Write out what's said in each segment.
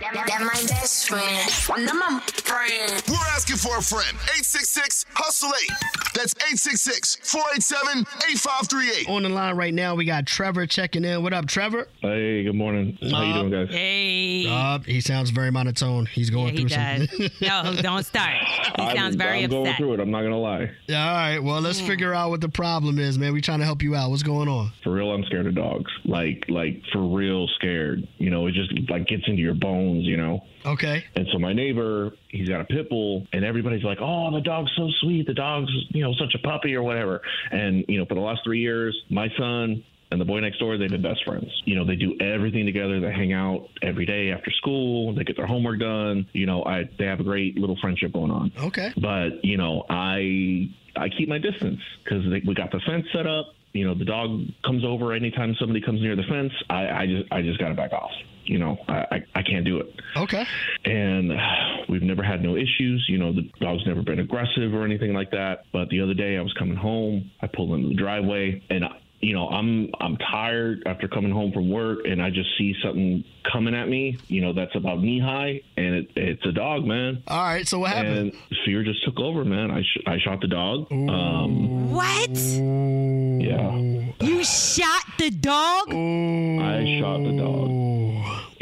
That my best friend. Them my friend. We're asking for a friend. 866 Hustle 8. That's 866 487 8538. On the line right now, we got Trevor checking in. What up, Trevor? Hey, good morning. How you doing, guys? Hey. Uh, he sounds very monotone. He's going he through does. something. no, don't start. He I'm- sounds very I'm going upset. through it. I'm not gonna lie. Yeah, all right. Well, Mm. let's figure out what the problem is, man. We trying to help you out. What's going on? For real, I'm scared of dogs. Like, like for real scared. You know, it just like gets into your bones. You know. Okay. And so my neighbor, he's got a pit bull, and everybody's like, "Oh, the dog's so sweet. The dog's, you know, such a puppy or whatever." And you know, for the last three years, my son and the boy next door, they've been best friends. You know, they do everything together. They hang out every day after school. They get their homework done. You know, I they have a great little friendship going on. Okay. But you know, I I keep my distance because we got the fence set up. You know, the dog comes over anytime somebody comes near the fence. I, I just I just got to back off. You know, I, I I can't do it. Okay. And we've never had no issues. You know, the dog's never been aggressive or anything like that. But the other day, I was coming home. I pulled into the driveway, and you know, I'm I'm tired after coming home from work, and I just see something coming at me. You know, that's about knee high, and it, it's a dog, man. All right. So what happened? And fear just took over, man. I sh- I shot the dog. Um, What? yeah, You shot the dog? I shot the dog.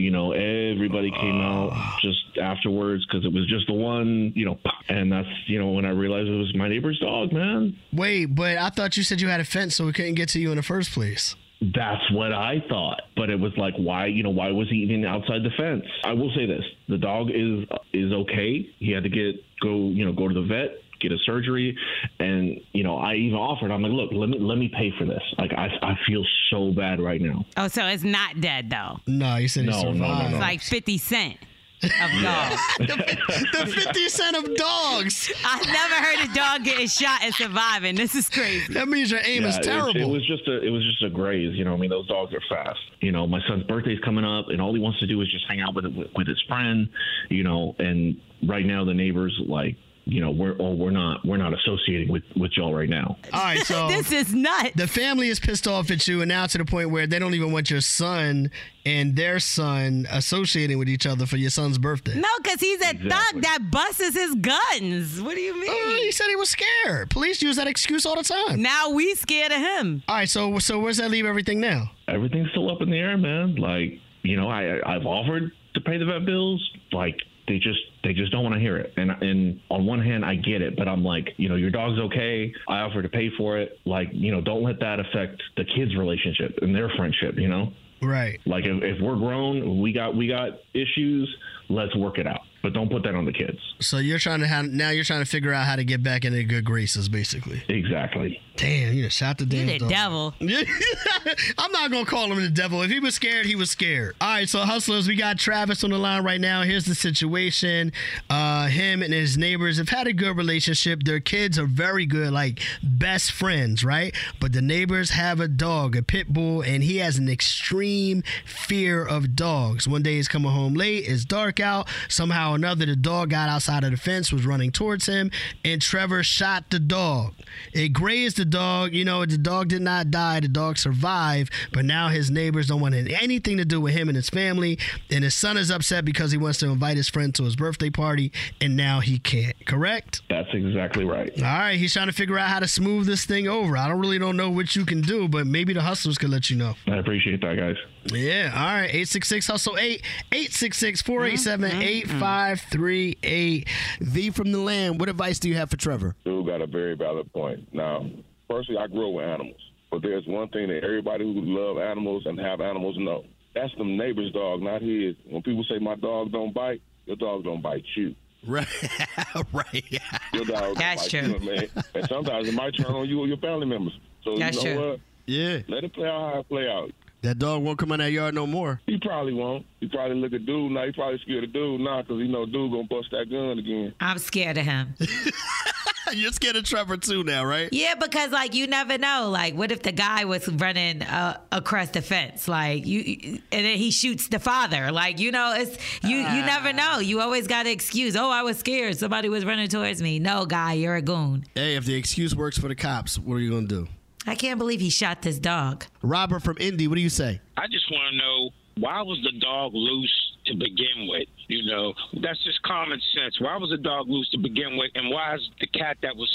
You know, everybody came out ah. just afterwards because it was just the one, you know, and that's you know when I realized it was my neighbor's dog, man. Wait, but I thought you said you had a fence, so we couldn't get to you in the first place. That's what I thought, but it was like, why, you know, why was he even outside the fence? I will say this: the dog is is okay. He had to get go, you know, go to the vet, get a surgery, and you know, I even offered. I'm like, look, let me let me pay for this. Like, I I feel so bad right now. Oh, so it's not dead though. No, you said he No, no, no, no. It's like 50 Cent of dogs. the 50 cent of dogs. I've never heard a dog getting shot and surviving. This is crazy. That means your aim Yeah, is it- terrible. It, was just a it was just a graze. You know, I mean, those dogs are fast. You know, my son's birthday's coming up, and all he wants to do is just hang out with with, with his friend. You know, and right now the neighbors like. You know, we're oh, we're not we're not associating with with y'all right now. All right, so this is nuts. the family is pissed off at you, and now to the point where they don't even want your son and their son associating with each other for your son's birthday. No, because he's a Exactly. thug that busts his guns. What do you uh, mean? Oh, he said he was scared. Police use that excuse all the time. now we scared of him. All right, so so where's that leave everything now? Everything's still up in the air, man. Like you know, I I've offered to pay the vet bills. Like they just they just don't want to hear it. And and on one hand, I get it, but I'm like, you know, your dog's okay. I offer to pay for it. Like you know, don't let that affect the kids' relationship and their friendship. You know. Right. Like if, if we're grown, we got we got issues. Let's work it out, but don't put that on the kids. So you're trying to have now you're trying to figure out how to get back into good graces, basically. Exactly. Damn, you shot the damn You the devil. I'm not gonna call him the devil. If he was scared, he was scared. All right, so hustlers, we got Travis on the line right now. Here's the situation. Uh, him and his neighbors have had a good relationship. Their kids are very good, like best friends, right? But the neighbors have a dog, a pit bull, and he has an extreme fear of dogs. One day he's coming home late. It's dark out. Somehow or another, the dog got outside of the fence, was running towards him, and Trevor shot the dog. It grazed the dog. You know, the dog did not die. The dog survived, but now his neighbors don't want anything to do with him and his family. And his son is upset because he wants to invite his friend to his birthday party, and now he can't. Correct? That's exactly right. All right, he's trying to figure out how to smooth this thing over. I don't really don't know what you can do, but maybe the hustlers can let you know. I appreciate that, guys. Yeah, all right. 866 Hustle 8 866 487 8538. V from the land. What advice do you have for Trevor? Dude got a very valid point. Now, personally, I grew up with animals, but there's one thing that everybody who love animals and have animals know. That's them neighbor's dog, not his. When people say my dog don't bite, your dog don't bite you. Right, right. Your dog That's don't bite true. you, man. And sometimes it might turn on you or your family members. So That's you know true. what? Yeah, Let it play out how it play out. that dog won't come in that yard no more. He probably won't. He probably look at dude now. He probably scared of dude now because he know dude gonna bust that gun again. I'm scared of him. You're scared of Trevor too now, right? Yeah, because like you never know. Like, what if the guy was running uh, across the fence, like you, and then he shoots the father? Like, you know, it's you. You never know. You always got to excuse. Oh, I was scared. Somebody was running towards me. No, guy, you're a goon. Hey, if the excuse works for the cops, what are you gonna do? I can't believe he shot this dog. Robert from Indy, what do you say? I just want to know why was the dog loose to begin with? You know, that's just common sense. Why was the dog loose to begin with, and why is the cat that was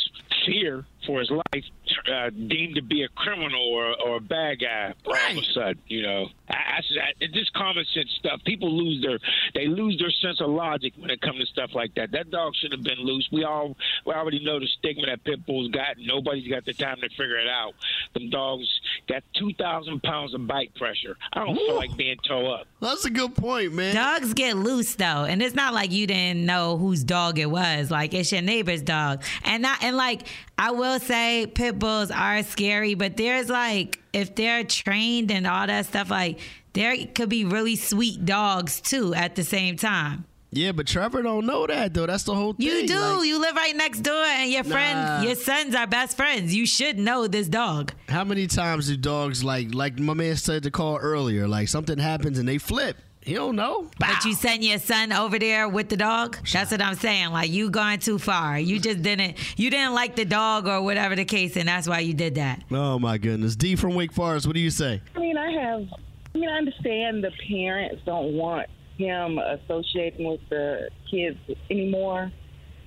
fear for his life uh, deemed to be a criminal or, or a bad guy all of a sudden? You know, I, I, I, it's just common sense stuff. People lose their they lose their sense of logic when it comes to stuff like that. That dog should have been loose. We all we already know the stigma that pit bulls got. Nobody's got the time to figure it out. Them dogs got two thousand pounds of bite pressure. I don't feel like being toe up. That's a good point, man. Dogs get loose though, and it's not like you didn't know whose dog it was. Like it's your neighbor's dog, and not and like I will say, pit bulls are scary, but there's like if they're trained and all that stuff, like there could be really sweet dogs too at the same time. Yeah, but Trevor don't know that though. That's the whole thing. You do. Like, you live right next door, and your Nah. friends, your sons are best friends. You should know this dog. how many times do dogs like like my man said to call earlier? Like something happens and they flip. He don't know. But you sent your son over there with the dog. That's what I'm saying. Like you going too far. You just didn't. You didn't like the dog or whatever the case, and that's why you did that. Oh my goodness. D from Wake Forest. What do you say? I mean, I have. I mean, I understand the parents don't want him associating with the kids anymore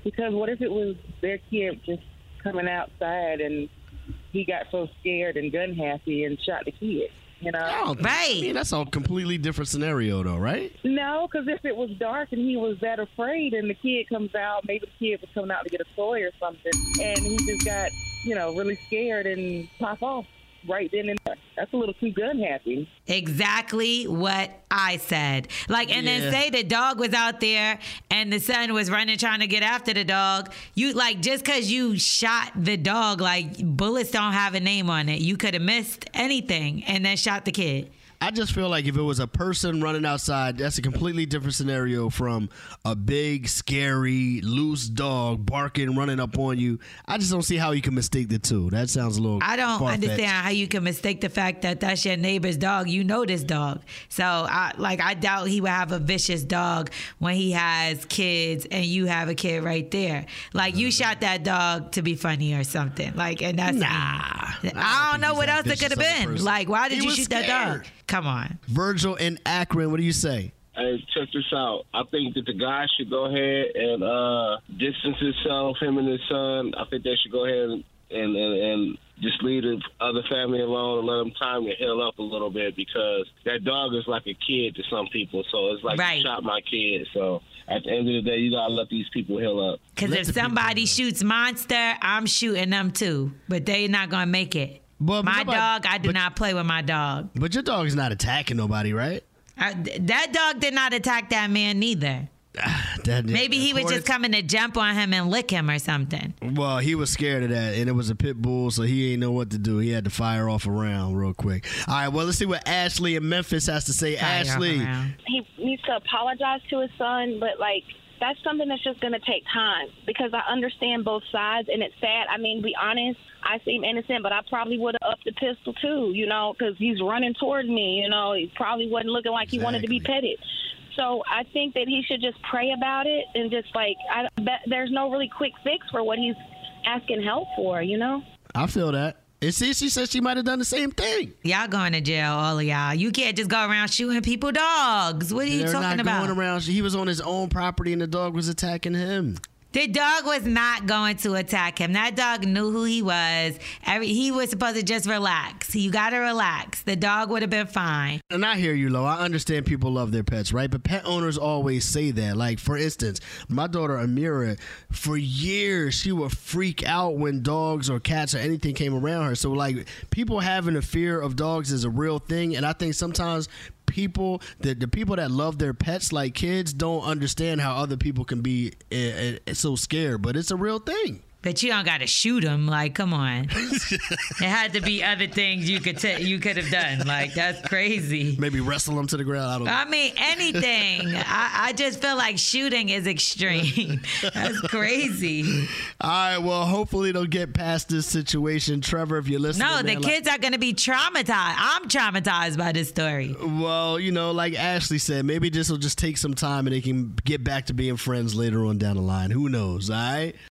because what if it was their kid just coming outside and he got so scared and gun happy and shot the kid? You know? Oh, I don't I mean, that's a completely different scenario though, right? No, because if it was dark and he was that afraid, and the kid comes out, maybe the kid was coming out to get a toy or something, and he just got, you know, really scared and pop off right then and there. That's a little too gun happy. Exactly what I said. Like, and Yeah. then say the dog was out there and the son was running trying to get after the dog. You like just because you shot the dog, like bullets don't have a name on it. You could have missed anything and then shot the kid. I just feel like if it was a person running outside, that's a completely different scenario from a big, scary, loose dog barking, running up on you. I just don't see how you can mistake the two. That sounds a little. I don't far-fetched. understand how you can mistake the fact that that's your neighbor's dog. You know this dog, so I like I doubt he would have a vicious dog when he has kids and you have a kid right there. Like you shot that dog to be funny or something. Like and that's nah. I don't, know what else it could have been. Like why did He you shoot that dog? Come on. Virgil in Akron, what do you say? Hey, check this out. I think that the guy should go ahead and uh, distance himself, him and his son. I think they should go ahead and, and, and, and just leave the other family alone and let them time to heal up a little bit because that dog is like a kid to some people. So it's like Right. you shot my kid. So at the end of the day, you gotta let these people heal up. Because if somebody shoots monster, I'm shooting them too. But they're not gonna make it. My nobody- dog, I do not play with my dog. But your dog's not attacking nobody, right? I, that dog did not attack that man neither. That- Maybe he was just coming to jump on him and lick him or something. Well, he was scared of that, and it was a pit bull, so he ain't know what to do. He had to fire off a round real quick. All right, well, let's see what Ashley in Memphis has to say. Fire Ashley, he needs to apologize to his son, but like that's something that's just going to take time because I understand both sides and it's sad. I mean, be honest, I seem innocent, but I probably would have upped the pistol too, you know, because he's running towards me. You know, he probably wasn't looking like he wanted to be petted. So I think that he should just pray about it and just like I bet there's no really quick fix for what he's asking help for, you know. I feel that. And see, she said she might have done the same thing. Y'all going to jail, all of y'all. You can't just go around shooting people dogs. What are you They're talking not about? going around. He was on his own property, and the dog was attacking him. The dog was not going to attack him. That dog knew who he was. Every, he was supposed to just relax. You got to relax. The dog would have been fine. And I hear you, Lo. I understand people love their pets, right? But pet owners always say that. Like, for instance, my daughter Amira, for years, she would freak out when dogs or cats or anything came around her. So, like, people having a fear of dogs is a real thing. And I think sometimes people the, the people that love their pets like kids don't understand how other people can be uh, uh, so scared but it's a real thing But you don't got to shoot him. Like, come on. it had to be other things you could t- you could have done. Like, that's crazy. Maybe wrestle him to the ground. I don't know. I mean, anything. I, I just feel like shooting is extreme. That's crazy. All right. Well, hopefully they'll get past this situation. Trevor, if you're listening, No, the man, like- kids are going to be traumatized. I'm traumatized by this story. Well, you know, like Ashley said, maybe this will just take some time and they can get back to being friends later on down the line. Who knows? All right.